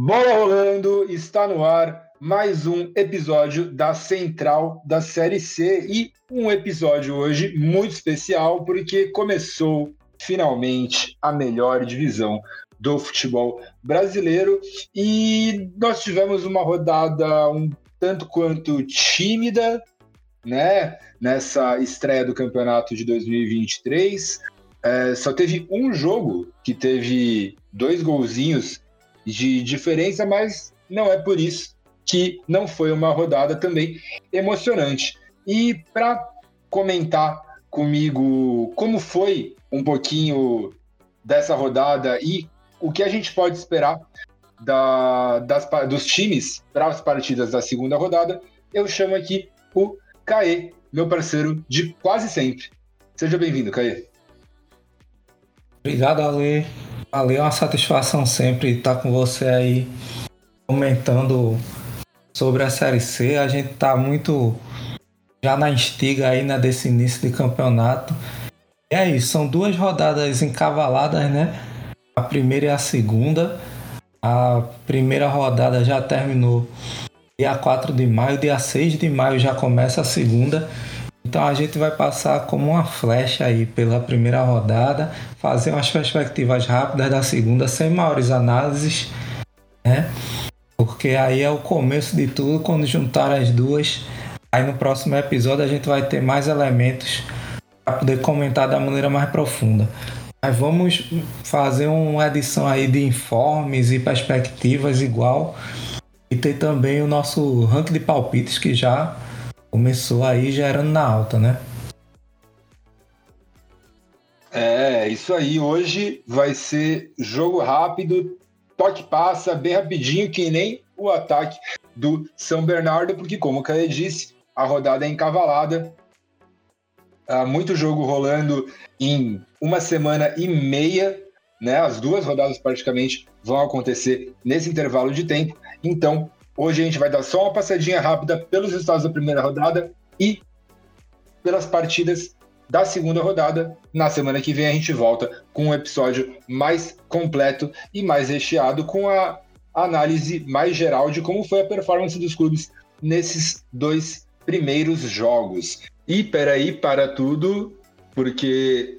Bola rolando, está no ar mais um episódio da Central da Série C e um episódio hoje muito especial porque começou finalmente a melhor divisão do futebol brasileiro e nós tivemos uma rodada um tanto quanto tímida, né, nessa estreia do campeonato de 2023. É, só teve um jogo que teve dois golzinhos de diferença, mas não é por isso que não foi uma rodada também emocionante. E para comentar comigo como foi um pouquinho dessa rodada e o que a gente pode esperar da, das, dos times para as partidas da segunda rodada, eu chamo aqui o Caê, meu parceiro de quase sempre. Seja bem-vindo, Caê. Obrigado, Ale. Ale, é uma satisfação sempre estar com você aí comentando sobre a Série C. A gente está muito já na instiga aí né, desse início de campeonato. E é isso, são duas rodadas encavaladas, né? A primeira e a segunda. A primeira rodada já terminou dia 4 de maio, dia 6 de maio já começa a segunda. Então a gente vai passar como uma flecha aí pela primeira rodada, fazer umas perspectivas rápidas da segunda, sem maiores análises, né? Porque aí é o começo de tudo, quando juntar as duas, aí no próximo episódio a gente vai ter mais elementos para poder comentar da maneira mais profunda. Mas vamos fazer uma edição aí de informes e perspectivas igual e ter também o nosso ranking de palpites que já começou aí gerando na alta, né? É, isso aí. Hoje vai ser jogo rápido, toque passa, bem rapidinho, que nem o ataque do São Bernardo, porque, como o Caio disse, a rodada é encavalada. Há muito jogo rolando em uma semana e meia, né? As duas rodadas praticamente vão acontecer nesse intervalo de tempo. Então, Hoje a gente vai dar só uma passadinha rápida pelos resultados da primeira rodada e pelas partidas da segunda rodada. Na semana que vem a gente volta com um episódio mais completo e mais recheado com a análise mais geral de como foi a performance dos clubes nesses dois primeiros jogos. E peraí, para tudo, porque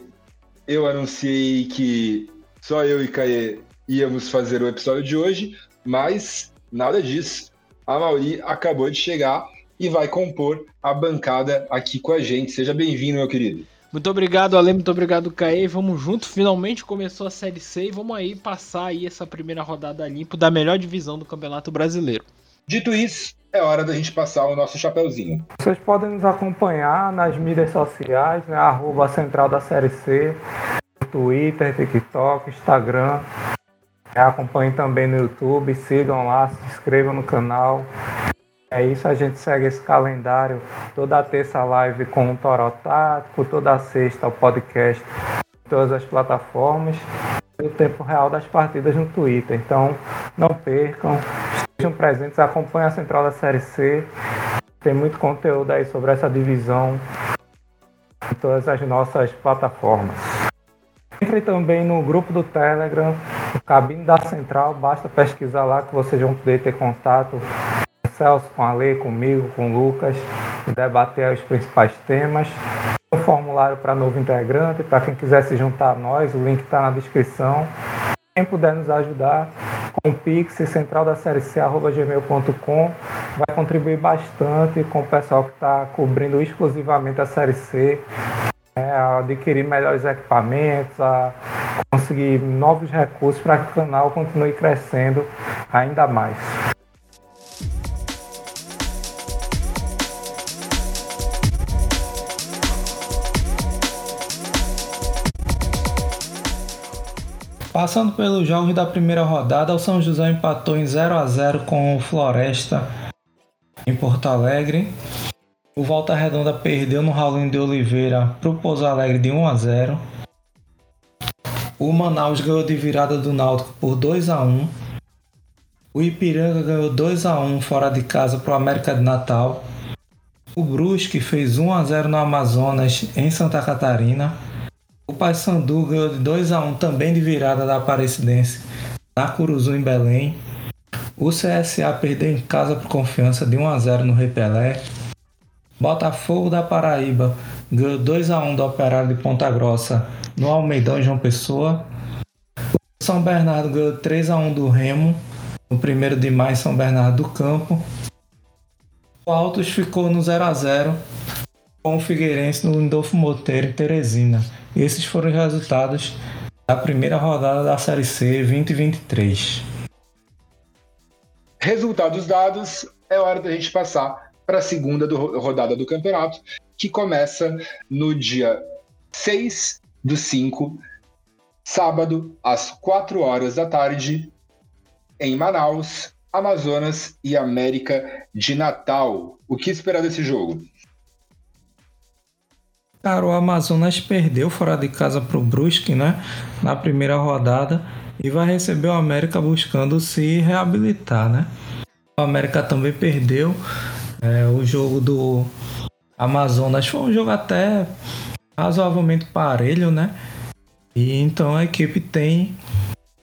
eu anunciei que só eu e Caê íamos fazer o episódio de hoje, mas nada disso a Mauri acabou de chegar e vai compor a bancada aqui com a gente. Seja bem-vindo, meu querido. Muito obrigado, Ale, muito obrigado, Caê. Vamos junto, finalmente começou a Série C e vamos aí passar aí essa primeira rodada limpo da melhor divisão do Campeonato Brasileiro. Dito isso, é hora da gente passar o nosso chapéuzinho. Vocês podem nos acompanhar nas mídias sociais, né? Arroba Central da Série C, Twitter, TikTok, Instagram. Acompanhem também no YouTube, sigam lá, se inscrevam no canal. É isso, a gente segue esse calendário. Toda terça live com o Toró Tático, toda sexta o podcast em todas as plataformas e o tempo real das partidas no Twitter. Então, não percam, estejam presentes, acompanhem a Central da Série C. Tem muito conteúdo aí sobre essa divisão em todas as nossas plataformas. Entre também no grupo do Telegram, o Cabine da Central, basta pesquisar lá que vocês vão poder ter contato Celso, com a Lei, comigo, com o Lucas, debater os principais temas. Um formulário para novo integrante, para quem quiser se juntar a nós, o link está na descrição. Quem puder nos ajudar com o Pix central da série C, vai contribuir bastante com o pessoal que está cobrindo exclusivamente a série C é, a adquirir melhores equipamentos, a conseguir novos recursos para que o canal continue crescendo ainda mais. Passando pelos jogos da primeira rodada, o São José empatou em 0 a 0 com o Floresta em Porto Alegre. O Volta Redonda perdeu no Raulinho de Oliveira para o Pouso Alegre de 1 a 0. O Manaus ganhou de virada do Náutico por 2 a 1. O Ipiranga ganhou 2 a 1 fora de casa para o América de Natal. O Brusque fez 1 a 0 no Amazonas em Santa Catarina. O Paysandu ganhou de 2 a 1 também de virada da Aparecidense na Curuzu em Belém. O CSA perdeu em casa por confiança de 1 a 0 no Repelé. Botafogo da Paraíba ganhou 2 a 1 do Operário de Ponta Grossa no Almeidão João Pessoa. O São Bernardo ganhou 3 a 1 do Remo no 1 de maio São Bernardo do Campo. O Altos ficou no 0 a 0 com o Figueirense no Lindolfo Moteiro em Teresina. Esses foram os resultados da primeira rodada da Série C 2023. Resultados dados, é hora da gente passar para a segunda do, rodada do campeonato, que começa no dia 6 do 5, sábado, às 4 horas da tarde, em Manaus, Amazonas e América de Natal. O que esperar desse jogo? Cara, o Amazonas perdeu fora de casa para o Brusque, né? Na primeira rodada e vai receber o América buscando se reabilitar, né? O América também perdeu é, o jogo do Amazonas. Foi um jogo até razoavelmente parelho, né? E então a equipe tem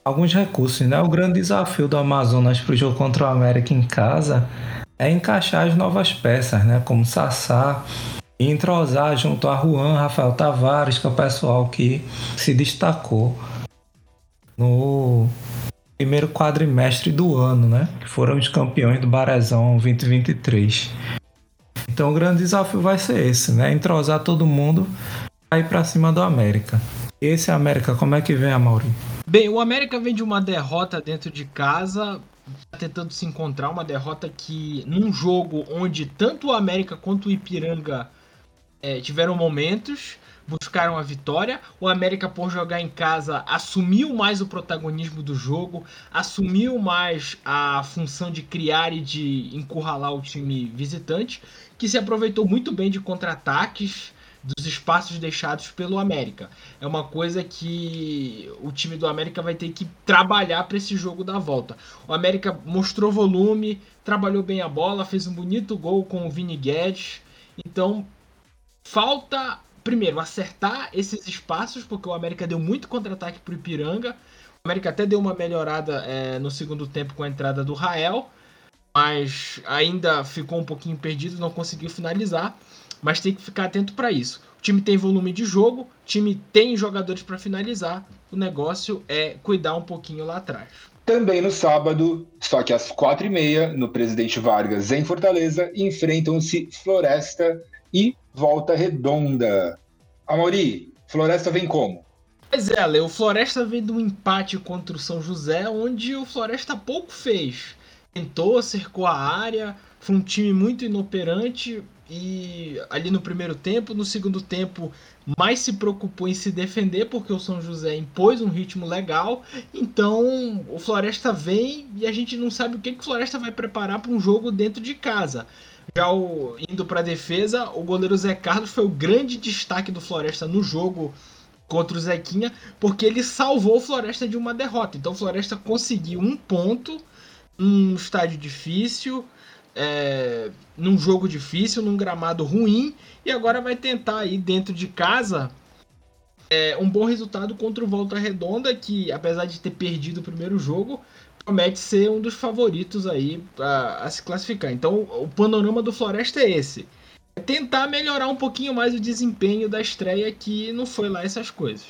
alguns recursos, né? O grande desafio do Amazonas para o jogo contra o América em casa é encaixar as novas peças, né? Como Sassá, e entrosar junto a Juan, Rafael Tavares, que é o pessoal que se destacou no primeiro quadrimestre do ano, né? Que foram os campeões do Barezão 2023. Então o grande desafio vai ser esse, né? Entrosar todo mundo ir para cima do América. Esse América, como é que vem, Mauri? Bem, o América vem de uma derrota dentro de casa, tentando se encontrar uma derrota que num jogo onde tanto o América quanto o Ipiranga é, tiveram momentos, buscaram a vitória. O América, por jogar em casa, assumiu mais o protagonismo do jogo, assumiu mais a função de criar e de encurralar o time visitante, que se aproveitou muito bem de contra-ataques dos espaços deixados pelo América. É uma coisa que o time do América vai ter que trabalhar para esse jogo da volta. O América mostrou volume, trabalhou bem a bola, fez um bonito gol com o Vini Guedes. Então, Falta, primeiro, acertar esses espaços, porque o América deu muito contra-ataque para o Ipiranga. O América até deu uma melhorada é, no segundo tempo com a entrada do Rael, mas ainda ficou um pouquinho perdido, não conseguiu finalizar. Mas tem que ficar atento para isso. O time tem volume de jogo, o time tem jogadores para finalizar. O negócio é cuidar um pouquinho lá atrás. Também no sábado, só que às quatro e meia, no Presidente Vargas, em Fortaleza, enfrentam-se Floresta e Volta Redonda. Amori, Floresta vem como? Pois é, Leo, o Floresta vem de um empate contra o São José, onde o Floresta pouco fez. Tentou, cercou a área, foi um time muito inoperante e ali no primeiro tempo, no segundo tempo, mais se preocupou em se defender porque o São José impôs um ritmo legal. Então o Floresta vem e a gente não sabe o que, que o Floresta vai preparar para um jogo dentro de casa. Já o, indo para a defesa, o goleiro Zé Carlos foi o grande destaque do Floresta no jogo contra o Zequinha, porque ele salvou o Floresta de uma derrota. Então o Floresta conseguiu um ponto num estádio difícil, é, num jogo difícil, num gramado ruim, e agora vai tentar aí dentro de casa é, um bom resultado contra o Volta Redonda, que apesar de ter perdido o primeiro jogo, promete ser um dos favoritos aí a, a se classificar. Então o panorama do Floresta é esse. É tentar melhorar um pouquinho mais o desempenho da estreia que não foi lá essas coisas.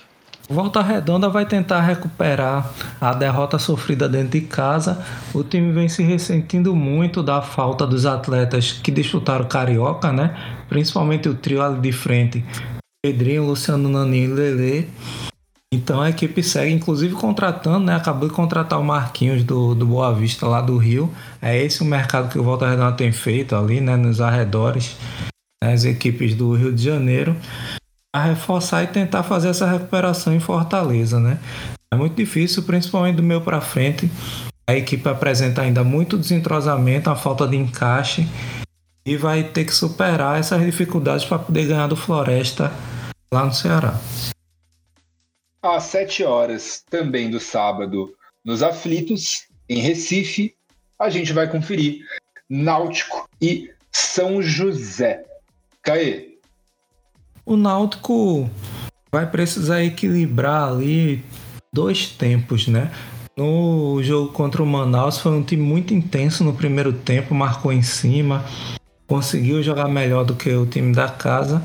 Volta Redonda vai tentar recuperar a derrota sofrida dentro de casa. O time vem se ressentindo muito da falta dos atletas que disputaram Carioca, né? Principalmente o trio ali de frente. Pedrinho, Luciano Nani e Lele. Então a equipe segue, inclusive contratando, né? Acabou de contratar o Marquinhos do, do Boa Vista lá do Rio. É esse o mercado que o Volta Redonda tem feito ali, né? Nos arredores, né, as equipes do Rio de Janeiro, a reforçar e tentar fazer essa recuperação em Fortaleza, né? É muito difícil, principalmente do meio para frente. A equipe apresenta ainda muito desentrosamento, a falta de encaixe e vai ter que superar essas dificuldades para poder ganhar do Floresta lá no Ceará às 7 horas também do sábado, nos Aflitos, em Recife, a gente vai conferir Náutico e São José. Caê. O Náutico vai precisar equilibrar ali dois tempos, né? No jogo contra o Manaus foi um time muito intenso no primeiro tempo, marcou em cima, conseguiu jogar melhor do que o time da casa,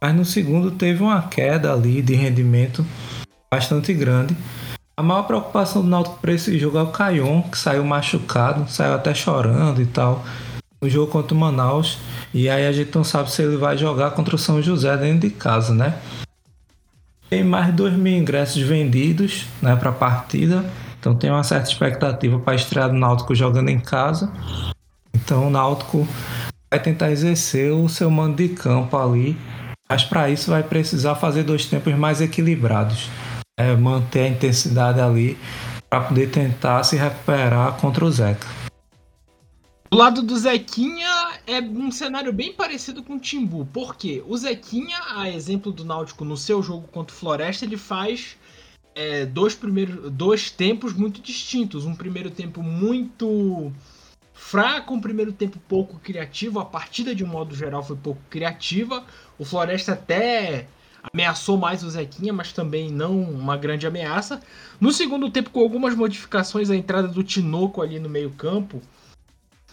mas no segundo teve uma queda ali de rendimento bastante grande. A maior preocupação do Náutico para esse jogo é o Caion, que saiu machucado, saiu até chorando e tal, no jogo contra o Manaus. E aí a gente não sabe se ele vai jogar contra o São José dentro de casa, né? Tem mais de 2 mil ingressos vendidos né, para a partida. Então tem uma certa expectativa para a estreia do Náutico jogando em casa. Então o Náutico vai tentar exercer o seu mando de campo ali, mas para isso vai precisar fazer dois tempos mais equilibrados. É, manter a intensidade ali para poder tentar se recuperar contra o Zeca. Do lado do Zequinha é um cenário bem parecido com o Timbu. Por quê? O Zequinha, a exemplo do Náutico no seu jogo contra o Floresta, ele faz é, dois, primeiros, dois tempos muito distintos. Um primeiro tempo muito fraco, um primeiro tempo pouco criativo. A partida, de um modo geral, foi pouco criativa. O Floresta até ameaçou mais o Zequinha, mas também não uma grande ameaça. No segundo tempo, com algumas modificações, a entrada do Tinoco ali no meio-campo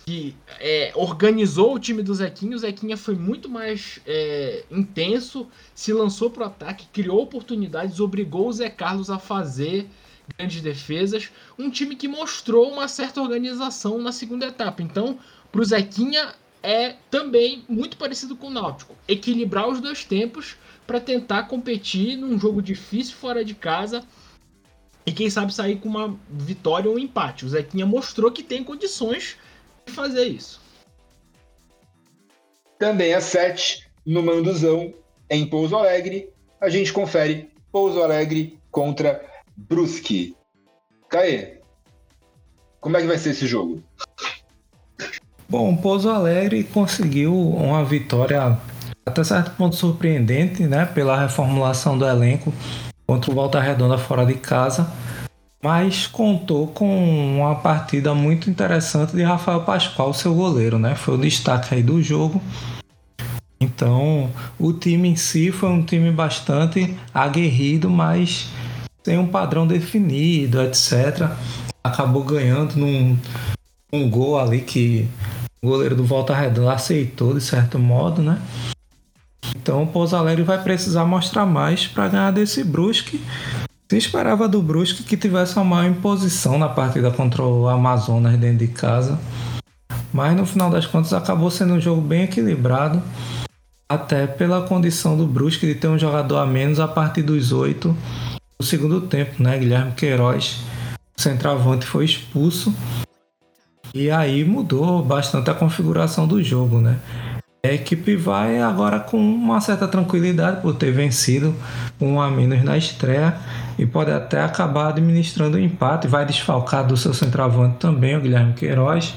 que é, organizou o time do Zequinha. O Zequinha foi muito mais é, intenso, se lançou para o ataque, criou oportunidades, obrigou o Zé Carlos a fazer grandes defesas. Um time que mostrou uma certa organização na segunda etapa. Então, para o Zequinha é também muito parecido com o Náutico. Equilibrar os dois tempos para tentar competir num jogo difícil fora de casa e quem sabe sair com uma vitória ou um empate. O Zequinha mostrou que tem condições fazer isso. Também às 7, no Manduzão, em Pouso Alegre, a gente confere Pouso Alegre contra Brusque. Caê, como é que vai ser esse jogo? Bom, Pouso Alegre conseguiu uma vitória até certo ponto surpreendente, né, pela reformulação do elenco contra o Volta Redonda fora de casa mas contou com uma partida muito interessante de Rafael Pascoal, seu goleiro, né? Foi o destaque aí do jogo. Então, o time em si foi um time bastante aguerrido, mas sem um padrão definido, etc. Acabou ganhando num um gol ali que o goleiro do Volta Redonda aceitou de certo modo, né? Então o Pouso Alegre vai precisar mostrar mais para ganhar desse Brusque, se esperava do Brusque que tivesse uma maior imposição na partida contra o Amazonas dentro de casa. Mas no final das contas acabou sendo um jogo bem equilibrado. Até pela condição do Brusque de ter um jogador a menos a partir dos oito do segundo tempo, né? Guilherme Queiroz, o centroavante, foi expulso. E aí mudou bastante a configuração do jogo, né? A equipe vai agora com uma certa tranquilidade por ter vencido um a menos na estreia e pode até acabar administrando o empate. Vai desfalcar do seu centroavante também, o Guilherme Queiroz.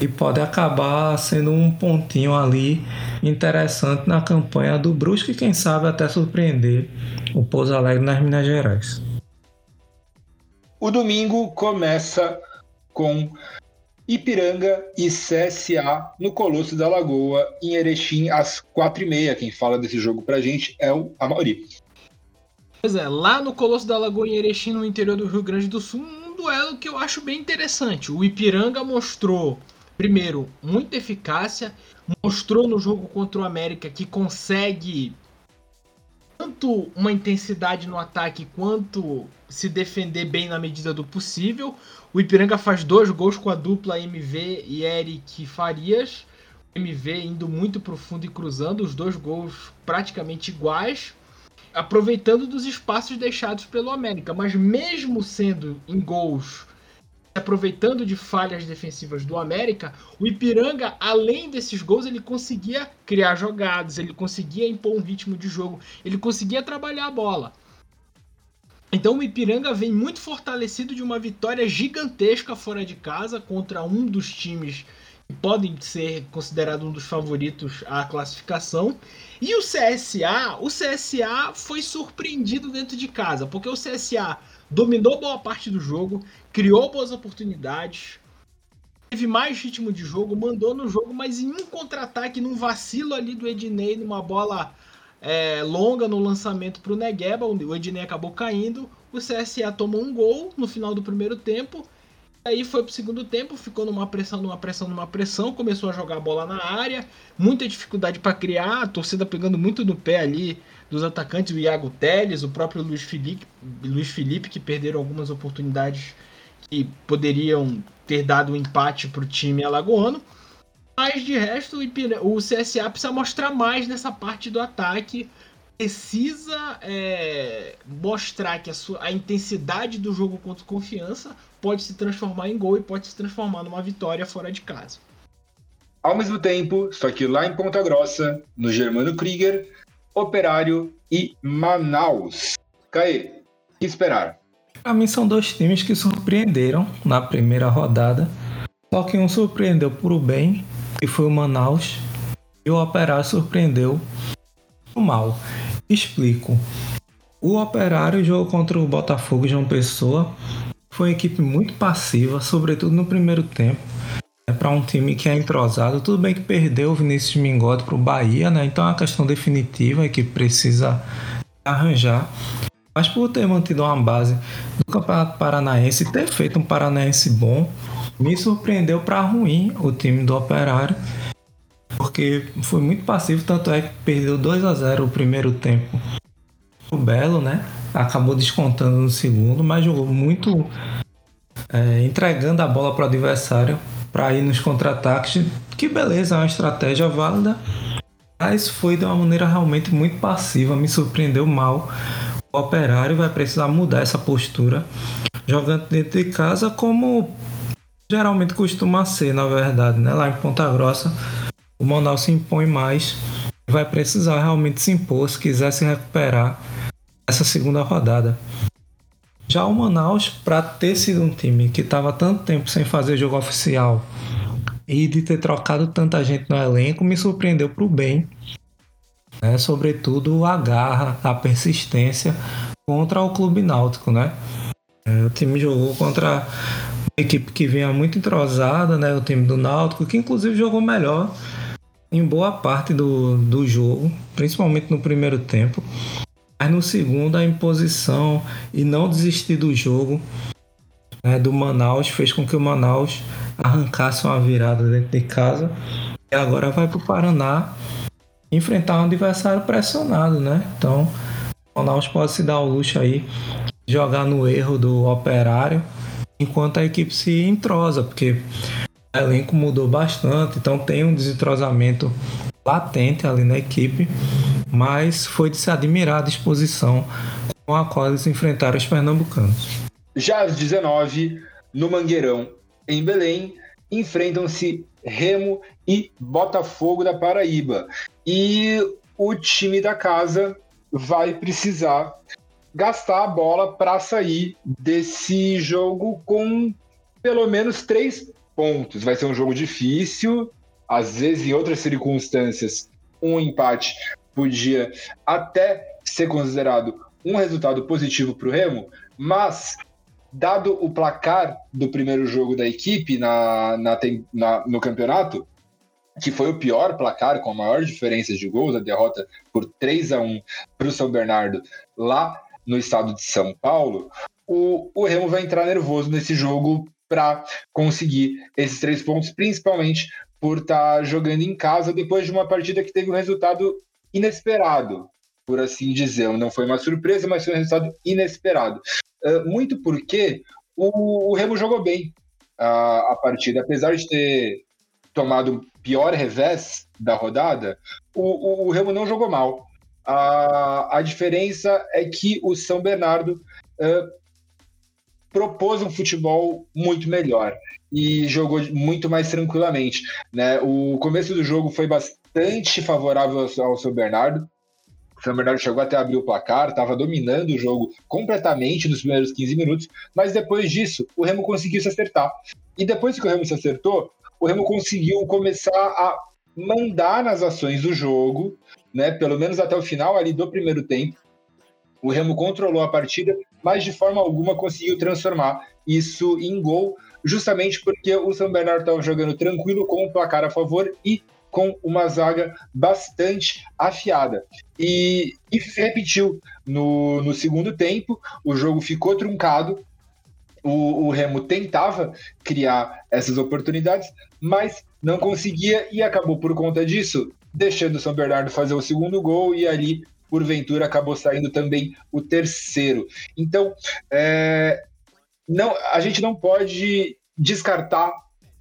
E pode acabar sendo um pontinho ali interessante na campanha do Brusque, quem sabe até surpreender o Pouso Alegre nas Minas Gerais. O domingo começa com Ipiranga e CSA no Colosso da Lagoa, em Erechim, às quatro e meia. Quem fala desse jogo pra gente é o Amauri. Pois é, lá no Colosso da Lagoa em Erechim, no interior do Rio Grande do Sul, um duelo que eu acho bem interessante. O Ipiranga mostrou, primeiro, muita eficácia, mostrou no jogo contra o América que consegue tanto uma intensidade no ataque quanto se defender bem na medida do possível. O Ipiranga faz dois gols com a dupla MV e Eric Farias. O MV indo muito profundo e cruzando, os dois gols praticamente iguais aproveitando dos espaços deixados pelo América, mas mesmo sendo em gols aproveitando de falhas defensivas do América, o Ipiranga, além desses gols, ele conseguia criar jogadas, ele conseguia impor um ritmo de jogo, ele conseguia trabalhar a bola. Então o Ipiranga vem muito fortalecido de uma vitória gigantesca fora de casa contra um dos times podem ser considerado um dos favoritos à classificação. E o CSA, o CSA foi surpreendido dentro de casa, porque o CSA dominou boa parte do jogo, criou boas oportunidades, teve mais ritmo de jogo, mandou no jogo, mas em um contra-ataque, num vacilo ali do Ednei, numa bola é, longa no lançamento para o Negueba, o Ednei acabou caindo, o CSA tomou um gol no final do primeiro tempo. Aí foi pro segundo tempo, ficou numa pressão, numa pressão, numa pressão, começou a jogar a bola na área, muita dificuldade para criar, a torcida pegando muito no pé ali dos atacantes, o Iago Teles, o próprio Luiz Felipe, Luiz Felipe que perderam algumas oportunidades que poderiam ter dado um empate para o time alagoano. Mas de resto, o CSA precisa mostrar mais nessa parte do ataque. Precisa é, mostrar que a, sua, a intensidade do jogo contra confiança pode se transformar em gol e pode se transformar numa vitória fora de casa. Ao mesmo tempo, só que lá em Ponta Grossa, no Germano Krieger, Operário e Manaus. Caê, o que esperar? Para mim são dois times que surpreenderam na primeira rodada. Só que um surpreendeu por bem, que foi o Manaus, e o Operário surpreendeu o mal. Explico. O Operário jogou contra o Botafogo João Pessoa. Foi uma equipe muito passiva, sobretudo no primeiro tempo. É para um time que é entrosado. Tudo bem que perdeu o Vinícius Mingote para o Bahia, né? Então é uma questão definitiva que precisa arranjar. Mas por ter mantido uma base do Campeonato Paranaense e ter feito um Paranaense bom, me surpreendeu para ruim o time do Operário, porque foi muito passivo, tanto é que perdeu 2 a 0 o primeiro tempo. O Belo, né? Acabou descontando no segundo, mas jogou muito é, entregando a bola para o adversário para ir nos contra-ataques. Que beleza, é uma estratégia válida, mas foi de uma maneira realmente muito passiva, me surpreendeu mal o operário vai precisar mudar essa postura jogando dentro de casa como geralmente costuma ser, na verdade, né? Lá em Ponta Grossa, o Manaus se impõe mais vai precisar realmente se impor se quiser se recuperar essa segunda rodada. Já o Manaus, para ter sido um time que estava tanto tempo sem fazer jogo oficial e de ter trocado tanta gente no elenco, me surpreendeu para o bem né? Sobretudo a garra, a persistência contra o Clube Náutico, né? É, o time jogou contra uma equipe que vinha muito entrosada, né? O time do Náutico, que inclusive jogou melhor em boa parte do, do jogo, principalmente no primeiro tempo. Mas no segundo, a imposição e não desistir do jogo né, do Manaus fez com que o Manaus arrancasse uma virada dentro de casa. E agora vai para o Paraná enfrentar um adversário pressionado, né? Então, o Manaus pode se dar o luxo aí jogar no erro do operário enquanto a equipe se entrosa, porque o elenco mudou bastante, então tem um desentrosamento latente ali na equipe, mas foi de se admirar a disposição com a qual eles enfrentaram os pernambucanos. Já às 19, no Mangueirão, em Belém, enfrentam-se Remo e Botafogo da Paraíba. E o time da casa vai precisar gastar a bola para sair desse jogo com pelo menos três pontos. Vai ser um jogo difícil, às vezes, em outras circunstâncias, um empate podia até ser considerado um resultado positivo para o Remo, mas dado o placar do primeiro jogo da equipe na, na, na, no campeonato, que foi o pior placar, com a maior diferença de gols, a derrota por 3 a 1 para o São Bernardo lá no estado de São Paulo, o, o Remo vai entrar nervoso nesse jogo para conseguir esses três pontos, principalmente por estar tá jogando em casa depois de uma partida que teve um resultado inesperado, por assim dizer. Não foi uma surpresa, mas foi um resultado inesperado. Uh, muito porque o, o, Remo jogou bem a, a partida, apesar de ter tomado o pior revés da rodada, o, o, o Remo não jogou mal. A, a diferença é que o São Bernardo uh, propôs um futebol muito melhor e jogou muito mais tranquilamente. Né? O começo do jogo foi bastante favorável ao, São Bernardo. O São Bernardo chegou até abrir o placar, estava dominando o jogo completamente nos primeiros 15 minutos, mas depois disso, o Remo conseguiu se acertar. E depois que o Remo se acertou, o Remo conseguiu começar a mandar nas ações do jogo, né? Pelo menos até o final ali do primeiro tempo. O Remo controlou a partida, mas de forma alguma conseguiu transformar isso em gol, justamente porque o São Bernardo estava jogando tranquilo com o placar a favor e com uma zaga bastante afiada. E, e repetiu no, no segundo tempo, o jogo ficou truncado, o, o, Remo tentava criar essas oportunidades, mas não conseguia e acabou por conta disso deixando o São Bernardo fazer o segundo gol e ali porventura acabou saindo também o terceiro. Então, é, não, a gente não pode descartar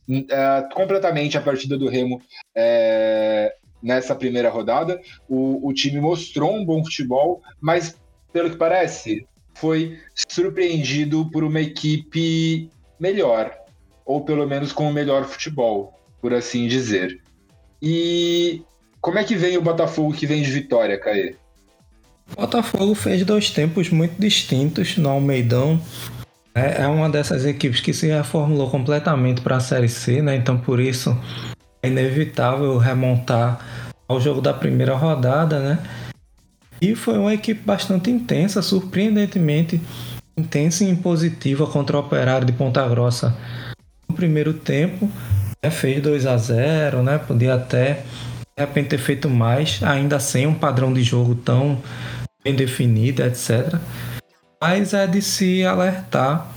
é, completamente a partida do Remo é, nessa primeira rodada. O, o time mostrou um bom futebol, mas pelo que parece, foi surpreendido por uma equipe melhor, ou pelo menos com o melhor futebol, por assim dizer. E como é que vem o Botafogo que vem de vitória, Caê? O Botafogo fez dois tempos muito distintos no Almeidão. É, é uma dessas equipes que se reformulou completamente para a Série C, né? Então por isso é inevitável remontar ao jogo da primeira rodada, né? E foi uma equipe bastante intensa, surpreendentemente intensa e impositiva contra o Operário de Ponta Grossa no primeiro tempo. Né? Fez 2 a 0 né? Podia até de repente ter feito mais, ainda sem um padrão de jogo tão bem definido, etc. Mas é de se alertar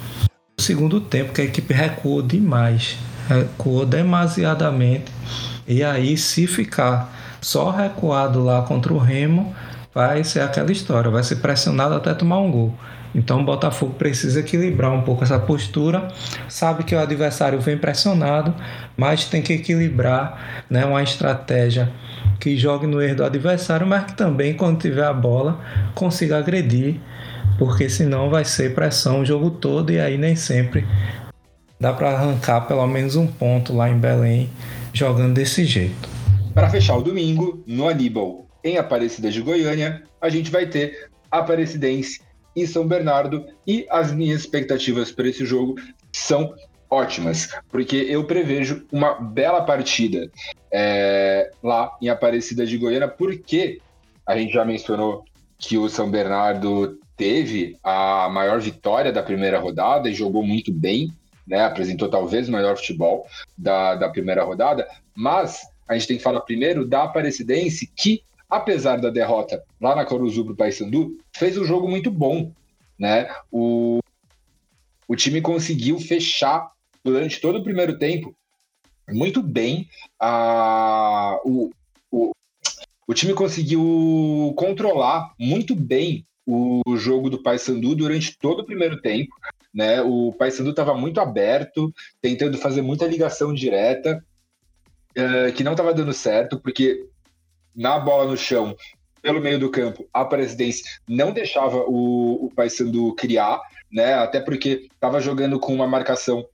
no segundo tempo que a equipe recuou demais, recuou demasiadamente. E aí, se ficar só recuado lá contra o Remo, vai ser aquela história, vai ser pressionado até tomar um gol. Então o Botafogo precisa equilibrar um pouco essa postura. Sabe que o adversário vem pressionado, mas tem que equilibrar né, uma estratégia que jogue no erro do adversário, mas que também, quando tiver a bola, consiga agredir, porque senão vai ser pressão o jogo todo e aí nem sempre dá para arrancar pelo menos um ponto lá em Belém jogando desse jeito. Para fechar o domingo, no Aníbal, em Aparecida de Goiânia, a gente vai ter Aparecidense e São Bernardo. E as minhas expectativas para esse jogo são ótimas, porque eu prevejo uma bela partida é, lá em Aparecida de Goiânia, porque a gente já mencionou que o São Bernardo teve a maior vitória da primeira rodada e jogou muito bem, né? apresentou talvez o melhor futebol da, da primeira rodada, mas a gente tem que falar primeiro da Aparecidense, que apesar da derrota lá na Coruzu para o Paysandu, fez um jogo muito bom. Né? O, o time conseguiu fechar durante todo o primeiro tempo muito bem. A, o, o, o time conseguiu controlar muito bem o jogo do Paysandu durante todo o primeiro tempo. Né? O Paysandu estava muito aberto, tentando fazer muita ligação direta, uh, que não estava dando certo, porque na bola no chão, pelo meio do campo, a presidência não deixava o, o Paysandu criar, né? Até porque estava jogando com uma marcação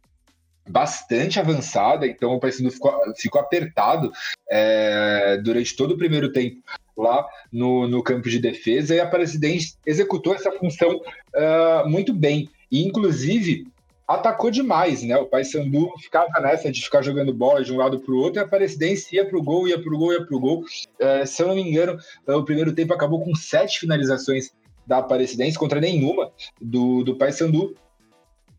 bastante avançada, então o Paysandu ficou, ficou apertado é, durante todo o primeiro tempo lá no, no campo de defesa e a Presidente executou essa função uh, muito bem. E, inclusive, atacou demais, né? O Paysandu ficava nessa de ficar jogando bola de um lado para o outro e a Aparecidense ia para o gol, ia para o gol, ia para o gol. Uh, se eu não me engano, o primeiro tempo acabou com sete finalizações da Aparecidense contra nenhuma do, do Paysandu,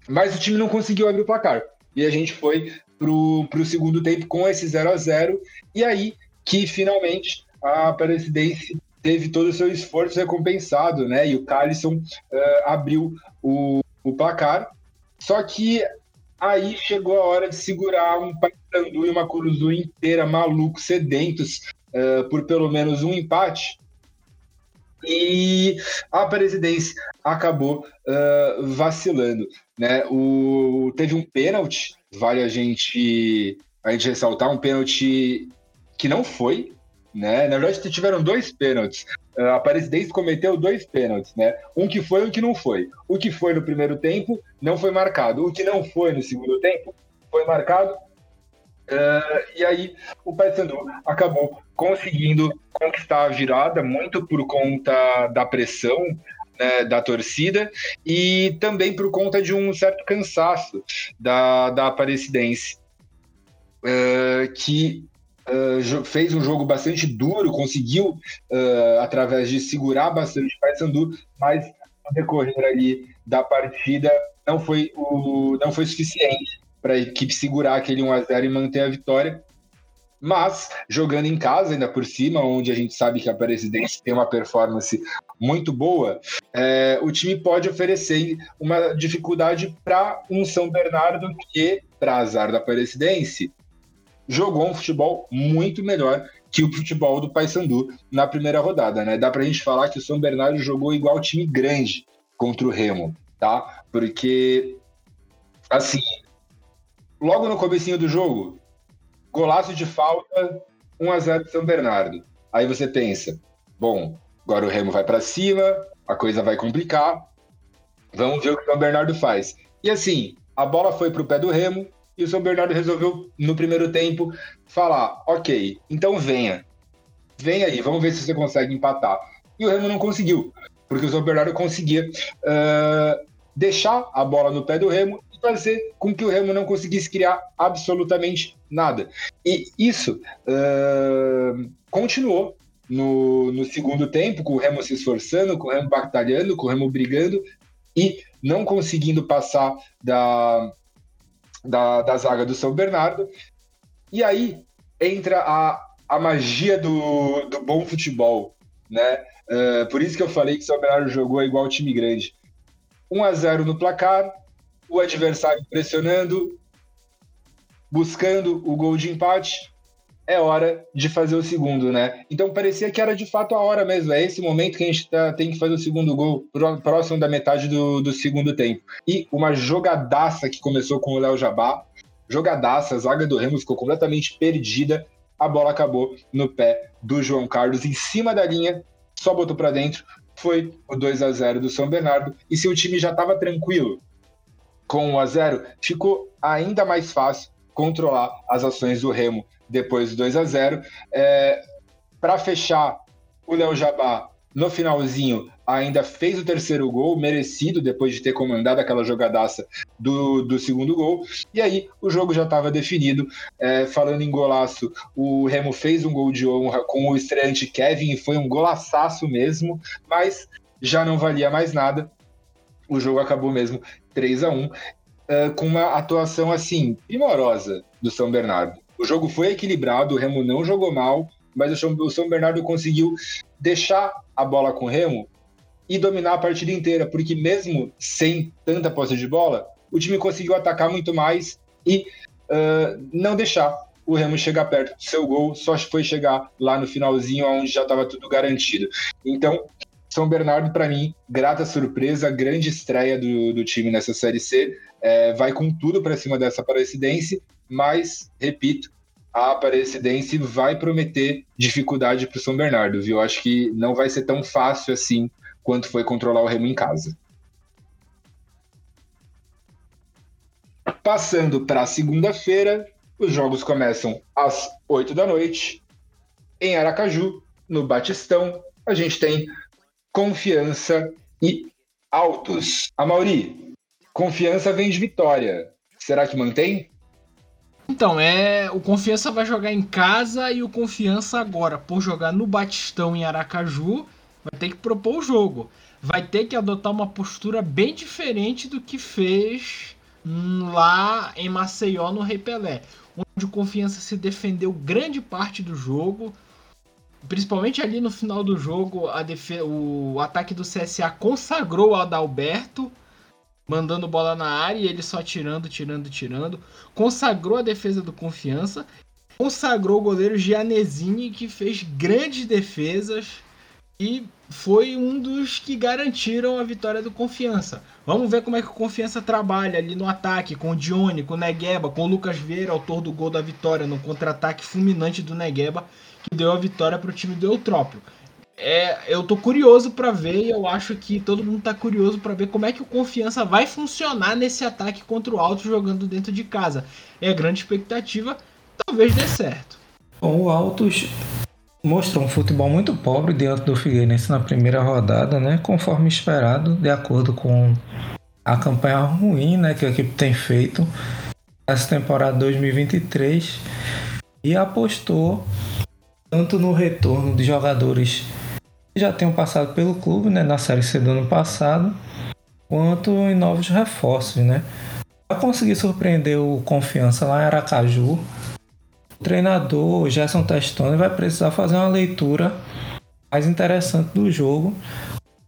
mas o time não conseguiu abrir o placar. E a gente foi para o segundo tempo com esse 0 a 0 e aí que finalmente a Aparecidense teve todo o seu esforço recompensado, né? E o Calisson uh, abriu o, o placar só que aí chegou a hora de segurar um Paysandu e uma Curuzu inteira maluco, sedentos uh, por pelo menos um empate. E a presidência acabou uh, vacilando. Né? O, teve um pênalti, vale a gente, a gente ressaltar, um pênalti que não foi, né? Na verdade, tiveram dois pênaltis. A Aparecidense cometeu dois pênaltis, né? Um que foi e um que não foi. O que foi no primeiro tempo não foi marcado. O que não foi no segundo tempo foi marcado. Uh, e aí o Paysandu acabou conseguindo conquistar a virada muito por conta da pressão né, da torcida e também por conta de um certo cansaço da, da Aparecidense, uh, que uh, fez um jogo bastante duro, conseguiu, uh, através de segurar bastante o Paysandu, mas no decorrer ali da partida não foi, o, não foi suficiente para a equipe segurar aquele 1 a 0 e manter a vitória. Mas, jogando em casa, ainda por cima, onde a gente sabe que a Aparecidense tem uma performance muito boa, é, o time pode oferecer uma dificuldade para um São Bernardo que, para azar da Aparecidense, jogou um futebol muito melhor que o futebol do Paysandu na primeira rodada, né? Dá para a gente falar que o São Bernardo jogou igual time grande contra o Remo, tá? Porque, assim, logo no comecinho do jogo, golaço de falta, 1 a 0 São Bernardo. Aí você pensa, bom, agora o Remo vai para cima, a coisa vai complicar. Vamos ver o que o São Bernardo faz. E assim, a bola foi para o pé do Remo e o São Bernardo resolveu no primeiro tempo falar, ok, então venha, venha aí, vamos ver se você consegue empatar. E o Remo não conseguiu, porque o São Bernardo conseguia uh, deixar a bola no pé do Remo fazer com que o Remo não conseguisse criar absolutamente nada. E isso uh, continuou no, no, segundo tempo, com o Remo se esforçando, com o Remo batalhando, com o Remo brigando e não conseguindo passar da, da, da zaga do São Bernardo. E aí entra a, a magia do, do bom futebol, né? Uh, por isso que eu falei que o São Bernardo jogou igual time grande. 1 a 0 no placar, o adversário pressionando, buscando o gol de empate, é hora de fazer o segundo, né? Então parecia que era de fato a hora mesmo. É esse momento que a gente tá, tem que fazer o segundo gol, próximo da metade do, do segundo tempo. E uma jogadaça que começou com o Léo Jabá. Jogadaça, a zaga do Remo ficou completamente perdida. A bola acabou no pé do João Carlos, em cima da linha, só botou para dentro. Foi o 2 a 0 do São Bernardo. E se o time já estava tranquilo com 1 a 0 ficou ainda mais fácil controlar as ações do Remo depois do 2 a 0 é, Para fechar, o Léo Jabá, no finalzinho, ainda fez o terceiro gol, merecido, depois de ter comandado aquela jogadaça do, do segundo gol. E aí o jogo já estava definido. É, falando em golaço, o Remo fez um gol de honra com o estreante Kevin, e foi um golaçaço mesmo, mas já não valia mais nada. O jogo acabou mesmo 3 a 1 eh, com uma atuação assim primorosa do São Bernardo. O jogo foi equilibrado, o Remo não jogou mal, mas o São Bernardo conseguiu deixar a bola com o Remo e dominar a partida inteira, porque mesmo sem tanta posse de bola, o time conseguiu atacar muito mais e uh, não deixar o Remo chegar perto do seu gol, só foi chegar lá no finalzinho, onde já estava tudo garantido. Então, são Bernardo, para mim, grata surpresa, grande estreia do, do time nessa Série C. É, vai com tudo para cima dessa Aparecidense, mas, repito, a Aparecidense vai prometer dificuldade para o São Bernardo, viu? Acho que não vai ser tão fácil assim quanto foi controlar o Remo em casa. Passando para segunda-feira, os jogos começam às 8 da noite. Em Aracaju, no Batistão, a gente tem confiança e altos. A Mauri, confiança vem de vitória. Será que mantém? Então, é o Confiança vai jogar em casa e o Confiança agora, por jogar no Batistão em Aracaju, vai ter que propor o jogo. Vai ter que adotar uma postura bem diferente do que fez lá em Maceió no Rei Pelé, onde o Confiança se defendeu grande parte do jogo, principalmente ali no final do jogo, a defe... o ataque do CSA consagrou o Adalberto, mandando bola na área e ele só tirando, tirando, tirando. Consagrou a defesa do Confiança. Consagrou o goleiro Gianesini, que fez grandes defesas e foi um dos que garantiram a vitória do Confiança. Vamos ver como é que o Confiança trabalha ali no ataque, com o Dione, com o Negueba, com o Lucas Vieira, autor do gol da vitória, no contra-ataque fulminante do Negueba que deu a vitória para o time do Eutrópio. É, eu tô curioso para ver e eu acho que todo mundo tá curioso para ver como é que o Confiança vai funcionar nesse ataque contra o Alto jogando dentro de casa. É grande expectativa, talvez dê certo. Bom, o Altos mostrou um futebol muito pobre diante do Figueirense na primeira rodada, né? Conforme esperado, de acordo com a campanha ruim, né, que a equipe tem feito essa temporada 2023 e apostou tanto no retorno de jogadores que já tenham passado pelo clube né, na Série C do ano passado, quanto em novos reforços. Né? Para conseguir surpreender o Confiança lá em Aracaju, o treinador Gerson Testoni vai precisar fazer uma leitura mais interessante do jogo,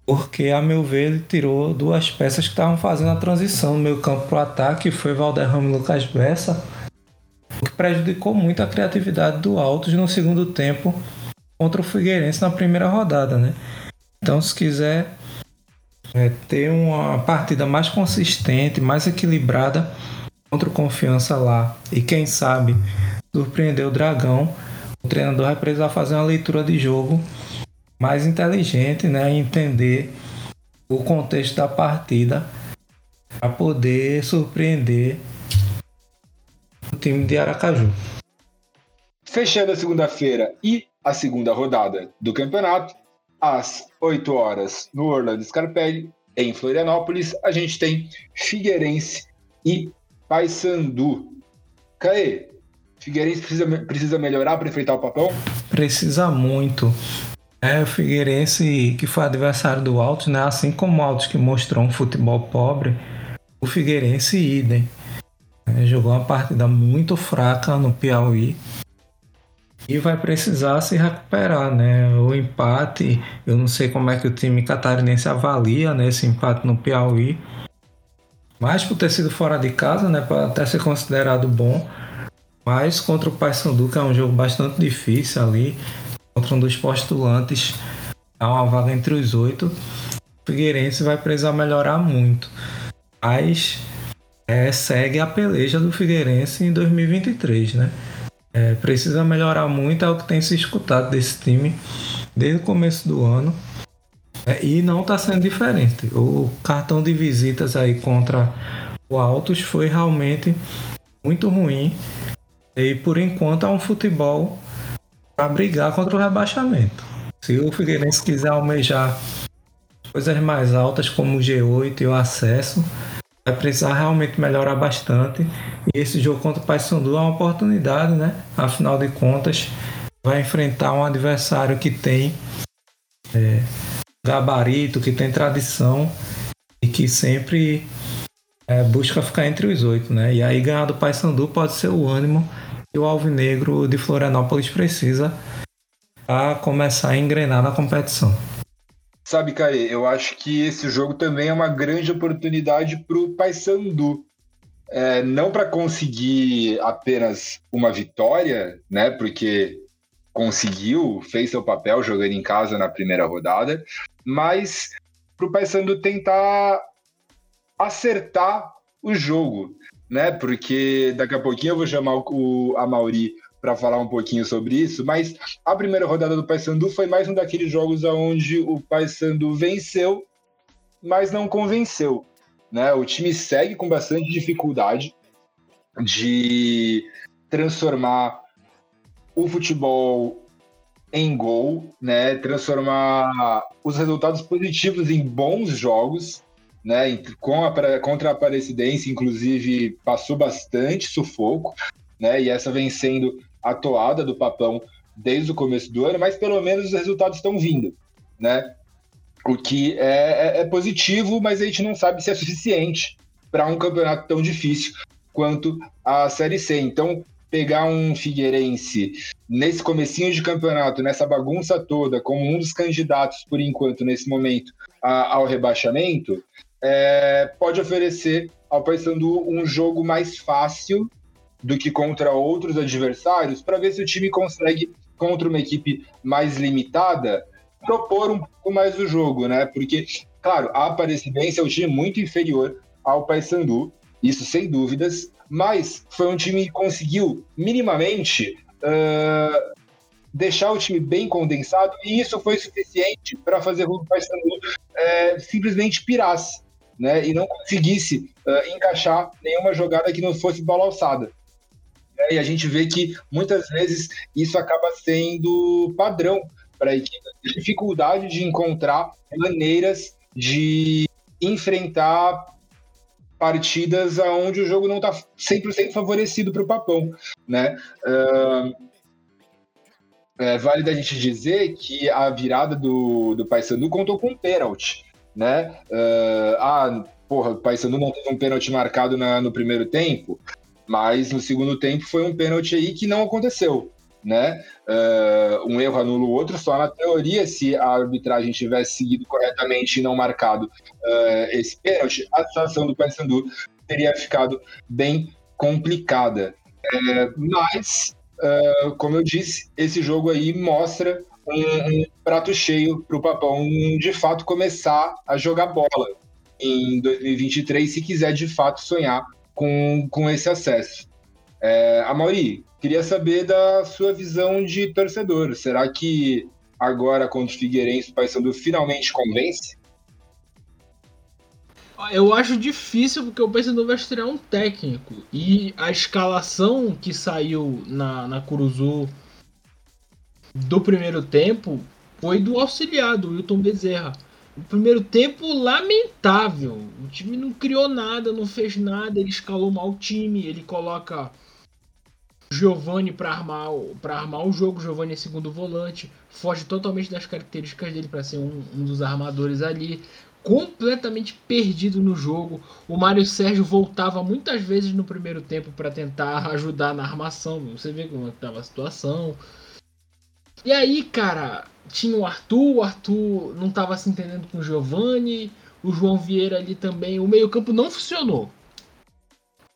porque, a meu ver, ele tirou duas peças que estavam fazendo a transição no meio campo para o ataque, foi Valderrama e Lucas Bessa, o que prejudicou muito a criatividade do Altos no segundo tempo contra o Figueirense na primeira rodada, né? Então, se quiser é, ter uma partida mais consistente, mais equilibrada contra o Confiança lá e quem sabe surpreender o Dragão, o treinador vai precisar fazer uma leitura de jogo mais inteligente, né? Entender o contexto da partida para poder surpreender o time de Aracaju. Fechando a segunda-feira e a segunda rodada do campeonato, às 8 horas no Orlando Scarpelli, em Florianópolis, a gente tem Figueirense e Paysandu. Caê, Figueirense precisa, precisa melhorar para enfrentar o Papão? Precisa muito. É, o Figueirense, que foi adversário do Altos, né? assim como o Altos que mostrou um futebol pobre, o Figueirense idem. É, jogou uma partida muito fraca no Piauí e vai precisar se recuperar, né? O empate, eu não sei como é que o time catarinense avalia né, esse empate no Piauí, mas por ter sido fora de casa, né, para até ser considerado bom, mas contra o Paysandu, que é um jogo bastante difícil ali, contra um dos postulantes a uma vaga entre os oito. O Figueirense vai precisar melhorar muito. Mas é, segue a peleja do Figueirense em 2023, né? É, precisa melhorar muito, é o que tem se escutado desse time desde o começo do ano. É, e não está sendo diferente. O cartão de visitas aí contra o Altos foi realmente muito ruim. E por enquanto é um futebol para brigar contra o rebaixamento. Se o Figueirense quiser almejar coisas mais altas como o G8 e o acesso, vai precisar realmente melhorar bastante. E esse jogo contra o Paysandu é uma oportunidade, né? Afinal de contas, vai enfrentar um adversário que tem é, gabarito, que tem tradição e que sempre é, busca ficar entre os oito, né? E aí ganhar do Paysandu pode ser o ânimo que o Alvinegro de Florianópolis precisa para começar a engrenar na competição. Sabe, Caê, eu acho que esse jogo também é uma grande oportunidade para o Paysandu. É, não para conseguir apenas uma vitória, né? Porque conseguiu, fez seu papel jogando em casa na primeira rodada, mas para o Paysandu tentar acertar o jogo né? Porque daqui a pouquinho eu vou chamar o, a Mauri para falar um pouquinho sobre isso, mas a primeira rodada do Paysandu foi mais um daqueles jogos onde o Paysandu venceu, mas não convenceu, né? O time segue com bastante dificuldade de transformar o futebol em gol, né? Transformar os resultados positivos em bons jogos, né? Com a, contra a Aparecidense, inclusive, passou bastante sufoco, né? E essa vem sendo a toada do Papão desde o começo do ano, mas pelo menos os resultados estão vindo, né? O que é, é, é positivo, mas a gente não sabe se é suficiente para um campeonato tão difícil quanto a Série C. Então, pegar um Figueirense nesse comecinho de campeonato, nessa bagunça toda, como um dos candidatos, por enquanto, nesse momento, a, ao rebaixamento, é, pode oferecer ao Paysandu um jogo mais fácil do que contra outros adversários, para ver se o time consegue, contra uma equipe mais limitada, propor um pouco mais o jogo, né? Porque, claro, a Aparecidense é um time muito inferior ao Paysandu, isso sem dúvidas, mas foi um time que conseguiu minimamente uh, deixar o time bem condensado e isso foi suficiente para fazer com que o Paysandu uh, simplesmente pirasse né, e não conseguisse uh, encaixar nenhuma jogada que não fosse bola alçada. E a gente vê que muitas vezes isso acaba sendo padrão para a equipe, dificuldade de encontrar maneiras de enfrentar partidas onde o jogo não está 100% favorecido para o Papão, né? Uh, é válido a gente dizer que a virada do, do Paysandu contou com um pênalti, né? Uh, ah, porra, o Paysandu não teve um pênalti marcado na, no primeiro tempo. Mas no segundo tempo foi um pênalti aí que não aconteceu. Né? Uh, um erro anula o outro, só na teoria, se a arbitragem tivesse seguido corretamente e não marcado uh, esse pênalti, a situação do Paysandu teria ficado bem complicada. É, mas, uh, como eu disse, esse jogo aí mostra um, um prato cheio para o Papão de fato começar a jogar bola em 2023, se quiser de fato sonhar com, com esse acesso. É, Mauri, queria saber da sua visão de torcedor. Será que agora contra o Figueirense o Paysandu finalmente convence? Eu acho difícil porque o Paysandu vai estrear um técnico e a escalação que saiu na, na Curuzu do primeiro tempo foi do auxiliar, do Wilton Bezerra. Primeiro tempo lamentável. O time não criou nada, não fez nada, ele escalou mal o time, ele coloca Giovani para armar, para armar o jogo. Giovani é segundo volante, foge totalmente das características dele para ser um, um, dos armadores ali. Completamente perdido no jogo. O Mário Sérgio voltava muitas vezes no primeiro tempo para tentar ajudar na armação. Você vê como estava a situação. E aí, cara, tinha o Arthur, o Arthur não estava se entendendo com o Giovanni, o João Vieira ali também. O meio-campo não funcionou.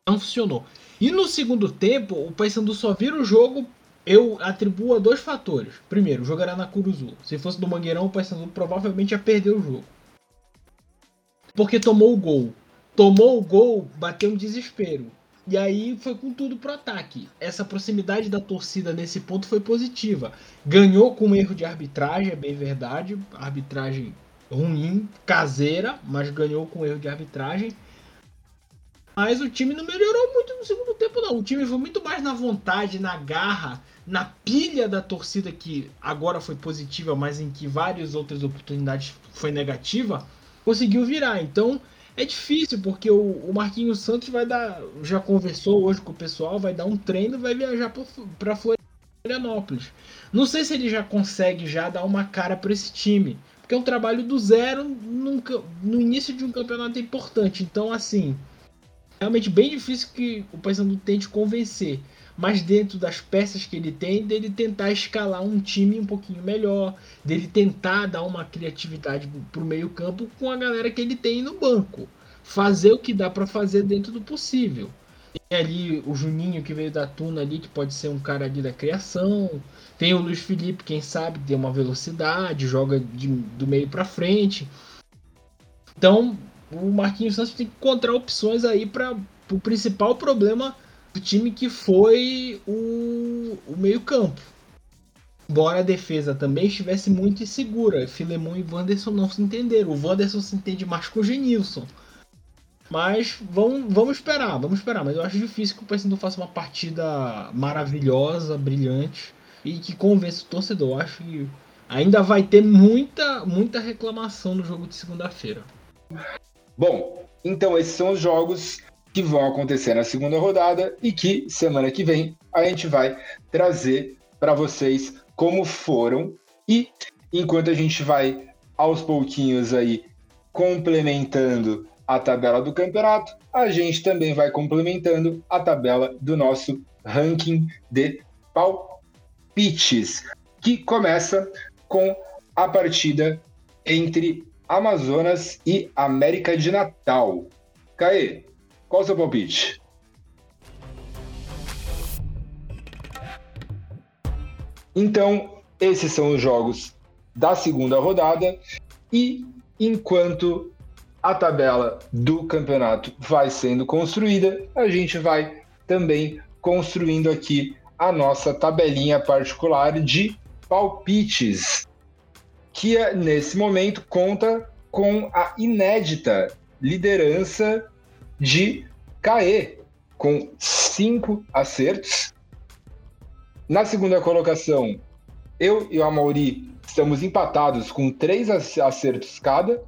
Não funcionou. E no segundo tempo, o Paysandu só vira o jogo. Eu atribuo a dois fatores. Primeiro, era na Curuzu. Se fosse do Mangueirão, o Paysandu provavelmente ia perder o jogo. Porque tomou o gol. Tomou o gol, bateu um desespero. E aí foi com tudo pro ataque. Essa proximidade da torcida nesse ponto foi positiva. Ganhou com um erro de arbitragem, é bem verdade. Arbitragem ruim, caseira, mas ganhou com um erro de arbitragem. Mas o time não melhorou muito no segundo tempo, não. O time foi muito mais na vontade, na garra, na pilha da torcida, que agora foi positiva, mas em que várias outras oportunidades foi negativa, conseguiu virar. Então, é difícil, porque o, o Marquinhos Santos vai dar. Já conversou hoje com o pessoal, vai dar um treino vai viajar para Florianópolis. Não sei se ele já consegue já dar uma cara para esse time. Porque é um trabalho do zero no início de um campeonato importante. Então, assim, realmente bem difícil que o Paysandu tente convencer mas dentro das peças que ele tem, dele tentar escalar um time um pouquinho melhor, dele tentar dar uma criatividade para o meio-campo com a galera que ele tem no banco. Fazer o que dá para fazer dentro do possível. Tem ali o Juninho que veio da Tuna ali, que pode ser um cara ali da criação. Tem o Luiz Felipe, quem sabe, tem uma velocidade, joga de, do meio para frente. Então, o Marquinhos Santos tem que encontrar opções aí para o principal problema do time que foi o, o meio-campo. Embora a defesa também estivesse muito insegura, Filemon e Wanderson não se entenderam. O Wanderson se entende mais com o Genilson. Mas vamos, vamos esperar, vamos esperar. Mas eu acho difícil que o Paysandu faça uma partida maravilhosa, brilhante e que convença o torcedor. Eu acho que ainda vai ter muita, muita reclamação no jogo de segunda-feira. Bom, então esses são os jogos que vão acontecer na segunda rodada e que semana que vem a gente vai trazer para vocês como foram e enquanto a gente vai aos pouquinhos aí complementando a tabela do campeonato, a gente também vai complementando a tabela do nosso ranking de palpites, que começa com a partida entre Amazonas e América de Natal. Caê, qual o seu palpite? Então, esses são os jogos da segunda rodada e enquanto a tabela do campeonato vai sendo construída, a gente vai também construindo aqui a nossa tabelinha particular de palpites, que é, nesse momento conta com a inédita liderança de Caê, com cinco acertos. Na segunda colocação, eu e o Amauri estamos empatados com três acertos cada.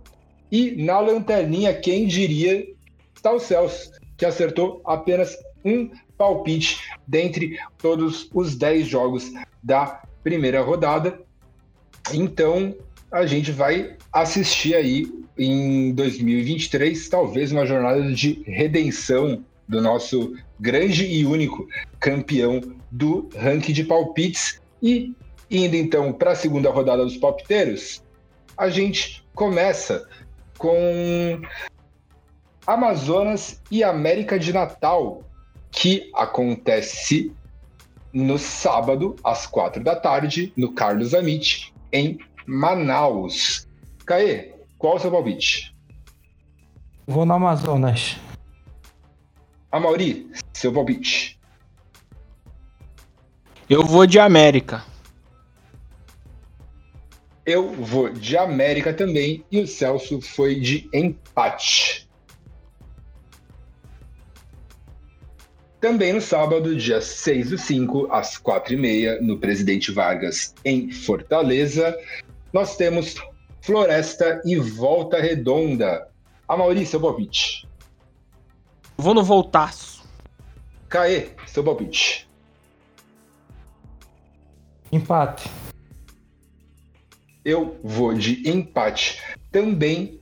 E na lanterninha, quem diria, está o Celso, que acertou apenas um palpite dentre todos os dez jogos da primeira rodada. Então, a gente vai assistir aí em 2023, talvez uma jornada de redenção do nosso grande e único campeão do ranking de palpites. E indo então para a segunda rodada dos palpiteiros, a gente começa com Amazonas e América de Natal, que acontece no sábado, às quatro da tarde, no Carlos Amit, em Manaus. Caê, qual o seu palpite? Vou no Amazonas. Amauri, seu palpite. Eu vou de América. Eu vou de América também e o Celso foi de empate. Também no sábado, dia 6 do 5, às 4h30, no Presidente Vargas, em Fortaleza, nós temos Floresta e Volta Redonda. A Maurício, seu palpite. Vou no Voltaço. Caê, seu palpite. Empate. Eu vou de empate também.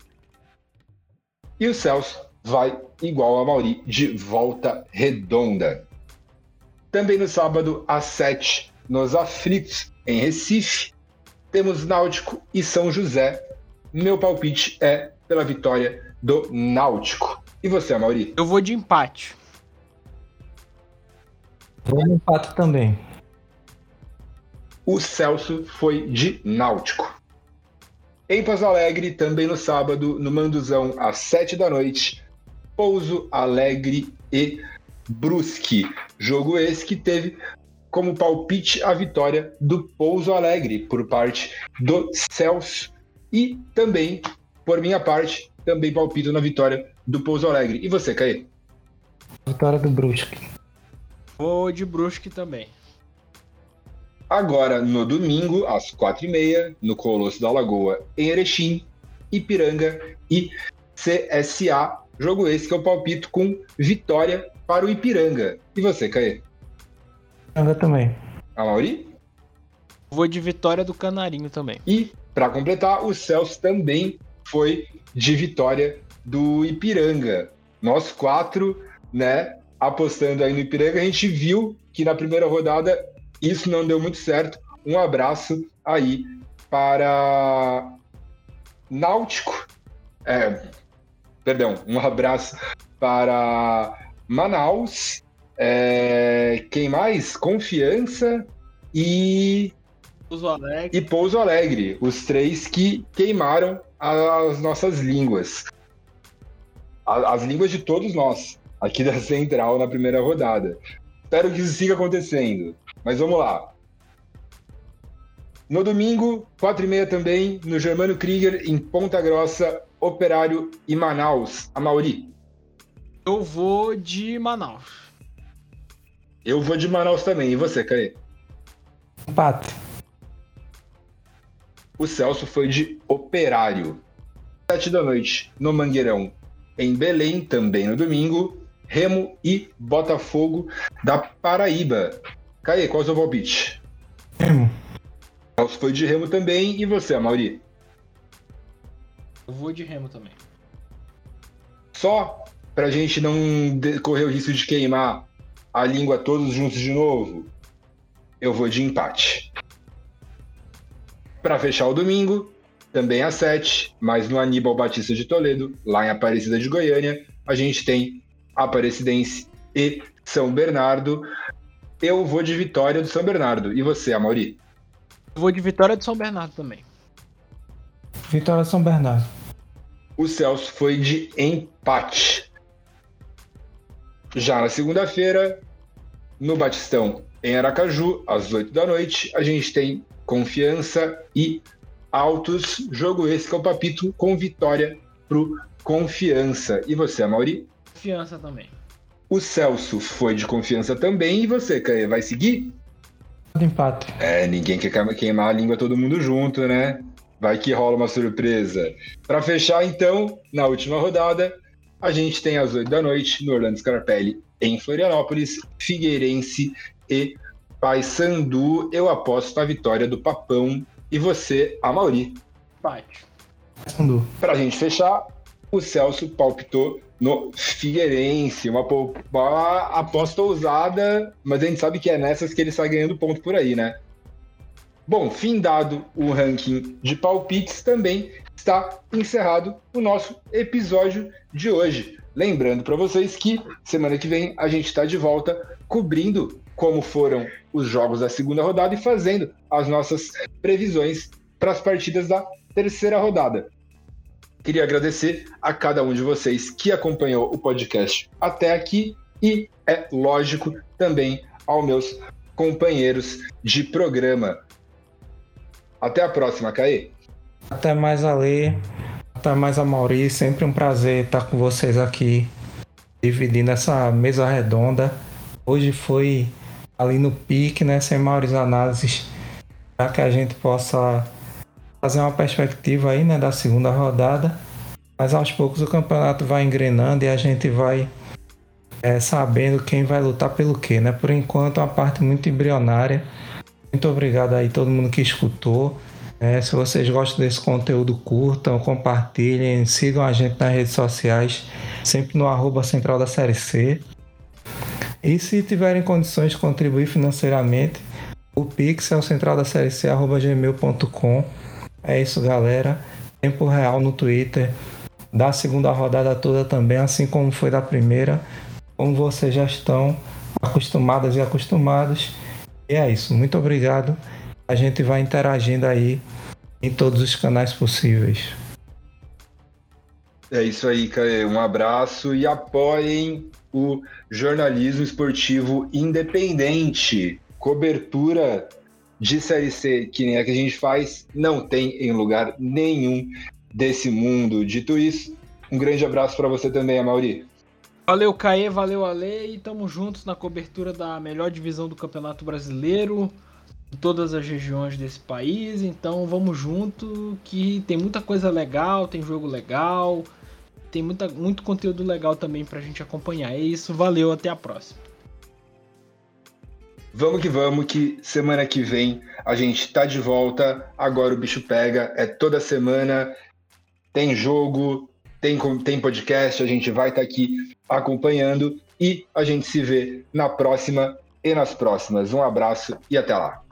E o Celso vai igual a Mauri de volta redonda. Também no sábado, às 7, nos Aflitos, em Recife, temos Náutico e São José. Meu palpite é pela vitória do Náutico. E você, Mauri? Eu vou de empate. Vou no empate também. O Celso foi de Náutico. Em Pouso Alegre, também no sábado, no Manduzão, às 7 da noite, Pouso Alegre e Brusque. Jogo esse que teve como palpite a vitória do Pouso Alegre por parte do Celso e também, por minha parte, também palpito na vitória do Pouso Alegre. E você, Caê? Vitória do Brusque. Vou de Brusque também. Agora, no domingo, às quatro e meia, no Colosso da Lagoa, em Erechim, Ipiranga e CSA. Jogo esse que eu palpito com vitória para o Ipiranga. E você, Caê? Ipiranga também. A Mauri? Vou de vitória do Canarinho também. E, para completar, o Celso também foi de vitória do Ipiranga. Nós quatro, né, apostando aí no Ipiranga, a gente viu que na primeira rodada isso não deu muito certo. Um abraço aí para Náutico. É, perdão, um abraço para Manaus. É, quem mais? Confiança e Pouso Alegre. e Pouso Alegre, os três que queimaram as nossas línguas. A- As línguas de todos nós, aqui da Central na primeira rodada. Espero que isso siga acontecendo. Mas vamos lá. No domingo, 4 e meia também, no Germano Krieger, em Ponta Grossa, Operário e Manaus. A Mauri. Eu vou de Manaus. Eu vou de Manaus também. E você, Caê? Empate. O Celso foi de Operário. Sete da noite, no Mangueirão, em Belém, também no domingo, Remo e Botafogo da Paraíba. Caê, qual é o seu palpite? Remo. O Celso foi de Remo também. E você, Mauri? Eu vou de Remo também. Só pra gente não correr o risco de queimar a língua todos juntos de novo, eu vou de empate. Pra fechar o domingo, também às 7, mas no Aníbal Batista de Toledo, lá em Aparecida de Goiânia, a gente tem Aparecidense e São Bernardo. Eu vou de vitória do São Bernardo. E você, Amaury? Eu vou de vitória de São Bernardo também. Vitória São Bernardo. O Celso foi de empate. Já na segunda-feira, no Batistão, em Aracaju, às 8 da noite, a gente tem Confiança e Altos. Jogo esse que é o papito com vitória pro Confiança. E você, Mauri? Confiança também. O Celso foi de Confiança também. E você, Caê, vai seguir? Empate. É, ninguém quer queimar a língua todo mundo junto, né? Vai que rola uma surpresa. Para fechar, então, na última rodada, a gente tem às 8 da noite no Orlando Scarpelli, em Florianópolis, Figueirense e Paysandu. Eu aposto na vitória do Papão. E você, a Mauri. Empate. Sandu. Para a gente fechar, o Celso palpitou no Figueirense. Uma, uma aposta ousada, mas a gente sabe que é nessas que ele sai ganhando ponto por aí, né? Bom, fim dado o ranking de palpites, também está encerrado o nosso episódio de hoje. Lembrando para vocês que semana que vem a gente está de volta cobrindo como foram os jogos da segunda rodada e fazendo as nossas previsões para as partidas da terceira rodada. Queria agradecer a cada um de vocês que acompanhou o podcast até aqui e, é lógico, também aos meus companheiros de programa. Até a próxima, Caê. Até mais, Ale. Até mais, a Mauri. Sempre um prazer estar com vocês aqui, dividindo essa mesa redonda. Hoje foi ali no pique, né? Sem maiores análises, para que a gente possa fazer uma perspectiva aí, né, da segunda rodada. Mas aos poucos o campeonato vai engrenando e a gente vai é, sabendo quem vai lutar pelo quê, né? Por enquanto, é uma parte muito embrionária. Muito obrigado aí todo mundo que escutou. É, se vocês gostam desse conteúdo, curtam, compartilhem, sigam a gente nas redes sociais, sempre no arroba central da série C. E se tiverem condições de contribuir financeiramente, o Pix é o central da série C, arroba gmail.com. É isso, galera. Tempo real no Twitter da segunda rodada toda também, assim como foi da primeira. Como vocês já estão acostumadas e acostumados. E é isso. Muito obrigado. A gente vai interagindo aí em todos os canais possíveis. É isso aí, Caê. Um abraço e apoiem o jornalismo esportivo independente. Cobertura de Série C, que nem a que a gente faz, não tem em lugar nenhum desse mundo. Dito isso, um grande abraço para você também, Amauri. Valeu, Caê, valeu, Ale, e estamos juntos na cobertura da melhor divisão do Campeonato Brasileiro, em todas as regiões desse país. Então vamos junto, que tem muita coisa legal, tem jogo legal, tem muita, muito conteúdo legal também para a gente acompanhar. É isso, valeu, até a próxima. Vamos que vamos, que semana que vem a gente tá de volta. Agora o bicho pega, é toda semana, tem jogo, tem, tem podcast, a gente vai estar tá aqui acompanhando e a gente se vê na próxima e nas próximas. Um abraço e até lá.